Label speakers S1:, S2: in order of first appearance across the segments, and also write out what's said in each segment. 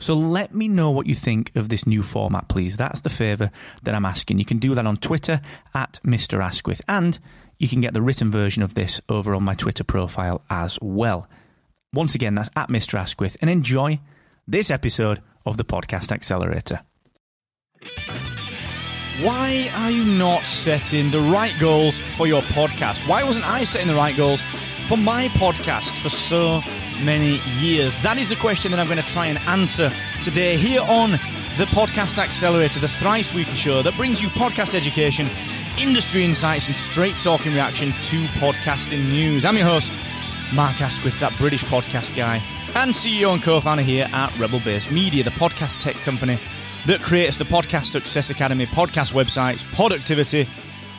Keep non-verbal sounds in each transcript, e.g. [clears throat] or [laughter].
S1: So let me know what you think of this new format, please. That's the favour that I'm asking. You can do that on Twitter at Mr. Asquith, and you can get the written version of this over on my Twitter profile as well. Once again, that's at Mr. Asquith, and enjoy this episode of the Podcast Accelerator. Why are you not setting the right goals for your podcast? Why wasn't I setting the right goals for my podcast for so many years? That is the question that I'm going to try and answer today here on the Podcast Accelerator, the thrice weekly show that brings you podcast education, industry insights, and straight talking reaction to podcasting news. I'm your host, Mark Asquith, that British podcast guy, and CEO and co founder here at Rebel Base Media, the podcast tech company that creates the Podcast Success Academy, podcast websites, Poductivity,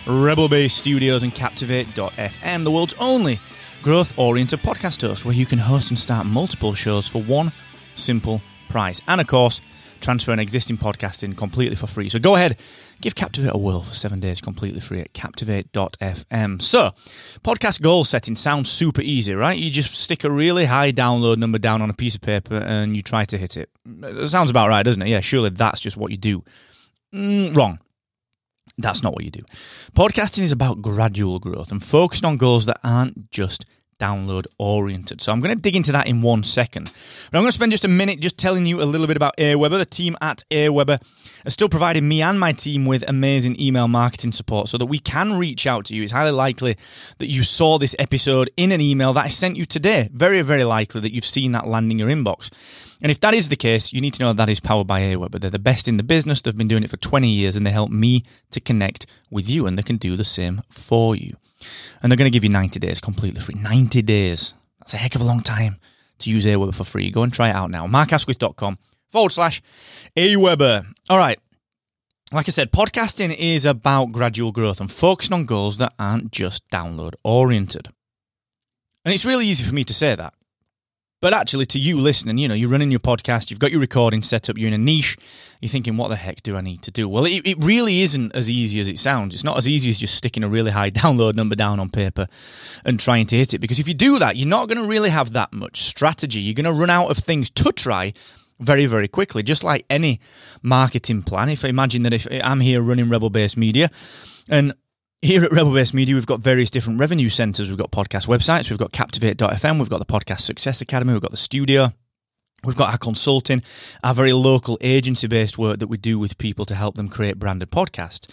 S1: Rebel Base Studios, and Captivate.fm, the world's only growth oriented podcast host where you can host and start multiple shows for one simple price. And of course, transfer an existing podcast in completely for free. So go ahead, give Captivate a whirl for seven days completely free at captivate.fm. So, podcast goal setting sounds super easy, right? You just stick a really high download number down on a piece of paper and you try to hit it. It sounds about right, doesn't it? Yeah, surely that's just what you do. Mm, wrong. That's not what you do. Podcasting is about gradual growth and focusing on goals that aren't just download oriented. So I'm going to dig into that in one second. But I'm going to spend just a minute just telling you a little bit about Aweber. The team at Aweber are still providing me and my team with amazing email marketing support so that we can reach out to you. It's highly likely that you saw this episode in an email that I sent you today. Very, very likely that you've seen that landing in your inbox. And if that is the case, you need to know that is powered by Aweber. They're the best in the business. They've been doing it for 20 years and they help me to connect with you and they can do the same for you. And they're going to give you 90 days completely free. 90 days. That's a heck of a long time to use Aweber for free. Go and try it out now. markasquith.com forward slash Aweber. All right. Like I said, podcasting is about gradual growth and focusing on goals that aren't just download oriented. And it's really easy for me to say that. But actually, to you listening, you know, you're running your podcast, you've got your recording set up, you're in a niche, you're thinking, what the heck do I need to do? Well, it, it really isn't as easy as it sounds. It's not as easy as just sticking a really high [laughs] download number down on paper and trying to hit it. Because if you do that, you're not going to really have that much strategy. You're going to run out of things to try very, very quickly, just like any marketing plan. If I imagine that if I'm here running Rebel Base Media and here at Rebel Base Media, we've got various different revenue centers. We've got podcast websites, we've got Captivate.fm, we've got the Podcast Success Academy, we've got the studio, we've got our consulting, our very local agency based work that we do with people to help them create branded podcasts.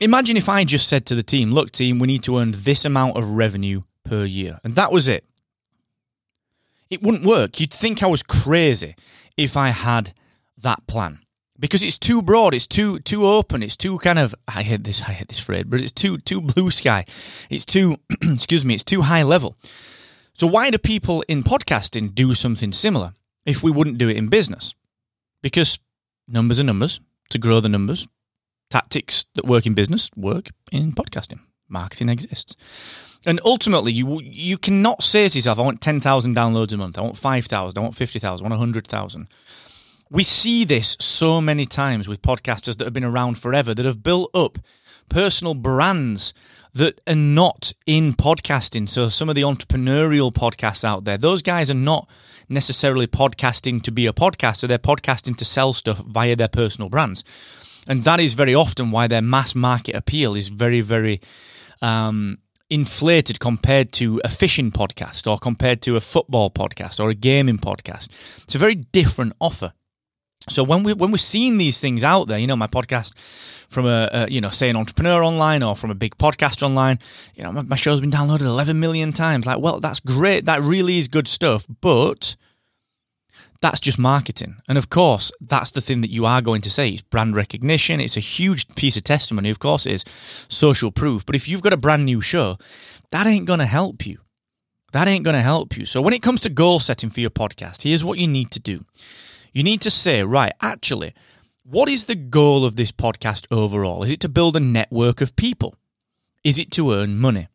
S1: Imagine if I just said to the team, look, team, we need to earn this amount of revenue per year. And that was it. It wouldn't work. You'd think I was crazy if I had that plan because it's too broad, it's too too open, it's too kind of I hate this I hate this phrase, but it's too too blue sky. It's too [clears throat] excuse me, it's too high level. So why do people in podcasting do something similar if we wouldn't do it in business? Because numbers are numbers. To grow the numbers, tactics that work in business work in podcasting. Marketing exists. And ultimately, you you cannot say to yourself, "I want ten thousand downloads a month. I want five thousand. I want fifty thousand. I want hundred thousand we see this so many times with podcasters that have been around forever that have built up personal brands that are not in podcasting. So some of the entrepreneurial podcasts out there, those guys are not necessarily podcasting to be a podcaster, they're podcasting to sell stuff via their personal brands. And that is very often why their mass market appeal is very, very um, inflated compared to a fishing podcast or compared to a football podcast or a gaming podcast. It's a very different offer. So when we when we're seeing these things out there, you know, my podcast from a, a, you know say an entrepreneur online or from a big podcast online, you know, my, my, show's been downloaded 11 million times. Like, well, that's great. That really is good stuff, but that's just marketing. And of course, that's the thing that you are going to say. It's brand recognition. It's a huge piece of testimony. Of course, it is social proof. But if you've got a brand new show, that ain't going to help you. That ain't going to help you. So when it comes to goal setting for your podcast, here's what you need to do. You need to say, right, actually, what is the goal of this podcast overall? Is it to build a network of people? Is it to earn money?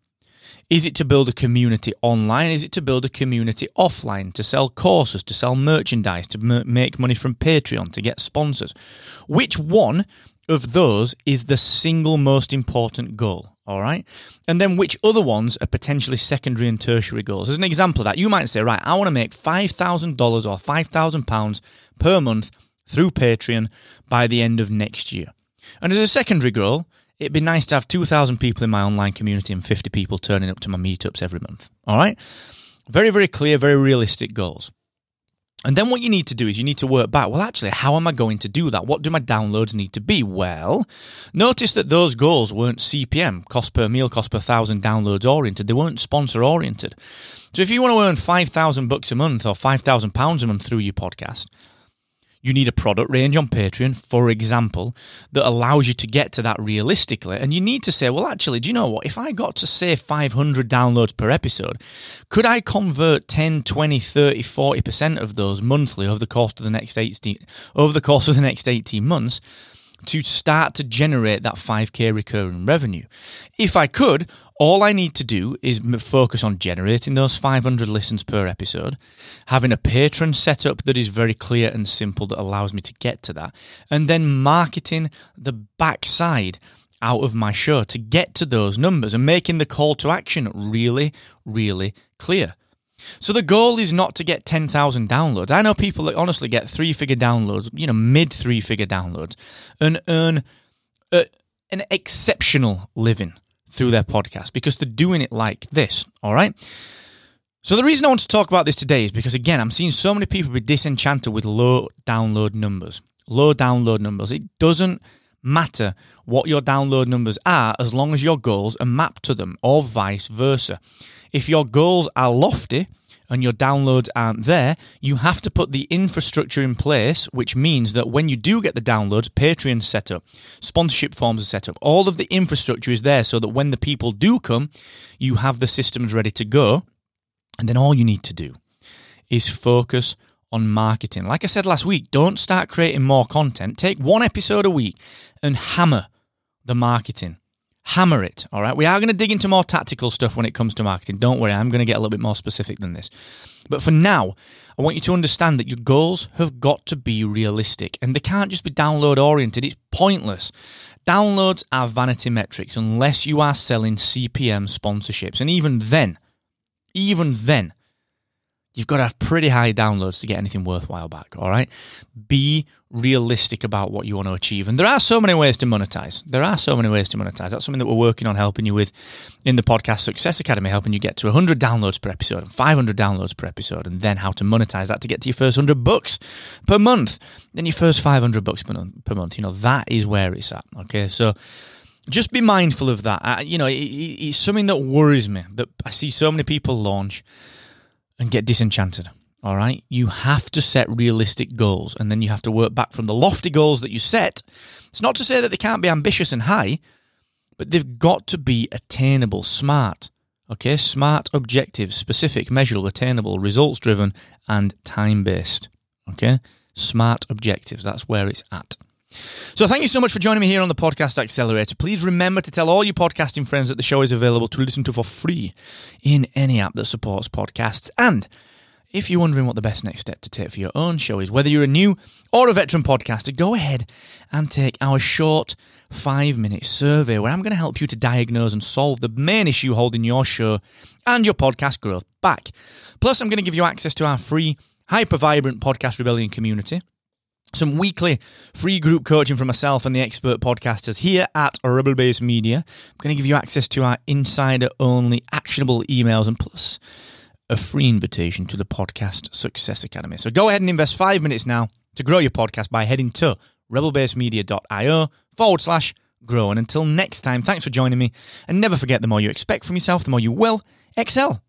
S1: Is it to build a community online? Is it to build a community offline, to sell courses, to sell merchandise, to m- make money from Patreon, to get sponsors? Which one of those is the single most important goal? All right. And then which other ones are potentially secondary and tertiary goals? As an example of that, you might say, right, I want to make $5,000 or £5,000 per month through Patreon by the end of next year. And as a secondary goal, it'd be nice to have 2,000 people in my online community and 50 people turning up to my meetups every month. All right? Very, very clear, very realistic goals. And then what you need to do is you need to work back. Well, actually, how am I going to do that? What do my downloads need to be? Well, notice that those goals weren't CPM, cost per mille, cost per thousand downloads oriented. They weren't sponsor oriented. So if you want to earn 5,000 bucks a month or 5,000 pounds a month through your podcast, you need a product range on Patreon, for example, that allows you to get to that realistically. And you need to say, well, actually, do you know what? If I got to say 500 downloads per episode, could I convert 10, 20, 30, 40% of those monthly over the course of the next 18, over the course of the next 18 months? to start to generate that 5k recurring revenue. If I could, all I need to do is focus on generating those 500 listens per episode, having a Patreon setup that is very clear and simple that allows me to get to that, and then marketing the backside out of my show to get to those numbers and making the call to action really, really clear. So the goal is not to get 10,000 downloads. I know people that honestly get three figure downloads, you know, mid three figure downloads, and earn a, an exceptional living through their podcast because they're doing it like this. All right. So the reason I want to talk about this today is because again, I'm seeing so many people be disenchanted with low download numbers. Low download numbers. It doesn't matter what your download numbers are as long as your goals are mapped to them, or vice versa. If your goals are lofty and your downloads aren't there, you have to put the infrastructure in place, which means that when you do get the downloads, Patreon set up, sponsorship forms are set up, all of the infrastructure is there so that when the people do come, you have the systems ready to go. And then all you need to do is focus on marketing. Like I said last week, don't start creating more content. Take one episode a week and hammer the marketing hammer it. All right. We are going to dig into more tactical stuff when it comes to marketing. Don't worry. I'm going to get a little bit more specific than this. But for now, I want you to understand that your goals have got to be realistic and they can't just be download oriented. It's pointless. Downloads are vanity metrics unless you are selling CPM sponsorships. And even then, even then, you've got to have pretty high downloads to get anything worthwhile back. All right. Be realistic about what you want to achieve. And there are so many ways to monetize. There are so many ways to monetize. That's something that we're working on helping you with in the Podcast Success Academy, helping you get to 100 downloads per episode and 500 downloads per episode, and then how to monetize that to get to your first 100 bucks per month. Then your first 500 bucks per, per month. You know, that is where it's at. Okay. So, just be mindful of that. I, you know, it, it's something that worries me that I see so many people launch and get disenchanted. All right. You have to set realistic goals and then you have to work back from the lofty goals that you set. It's not to say that they can't be ambitious and high, but they've got to be attainable, smart. Okay. Smart objectives, specific, measurable, attainable, results driven, and time based. Okay. Smart objectives. That's where it's at. So thank you so much for joining me here on the Podcast Accelerator. Please remember to tell all your podcasting friends that the show is available to listen to for free in any app that supports podcasts. And if you're wondering what the best next step to take for your own show is, whether you're a new or a veteran podcaster, go ahead and take our short five minute survey where I'm going to help you to diagnose and solve the main issue holding your show and your podcast growth back. Plus, I'm going to give you access to our free, hyper vibrant Podcast Rebellion community some weekly free group coaching from myself and the expert podcasters here at Rebel Base Media. I'm going to give you access to our insider only actionable emails and plus a free invitation to the Podcast Success Academy. So go ahead and invest five minutes now to grow your podcast by heading to rebelbasemedia.io forward slash grow. And until next time, thanks for joining me. And never forget the more you expect from yourself, the more you will excel.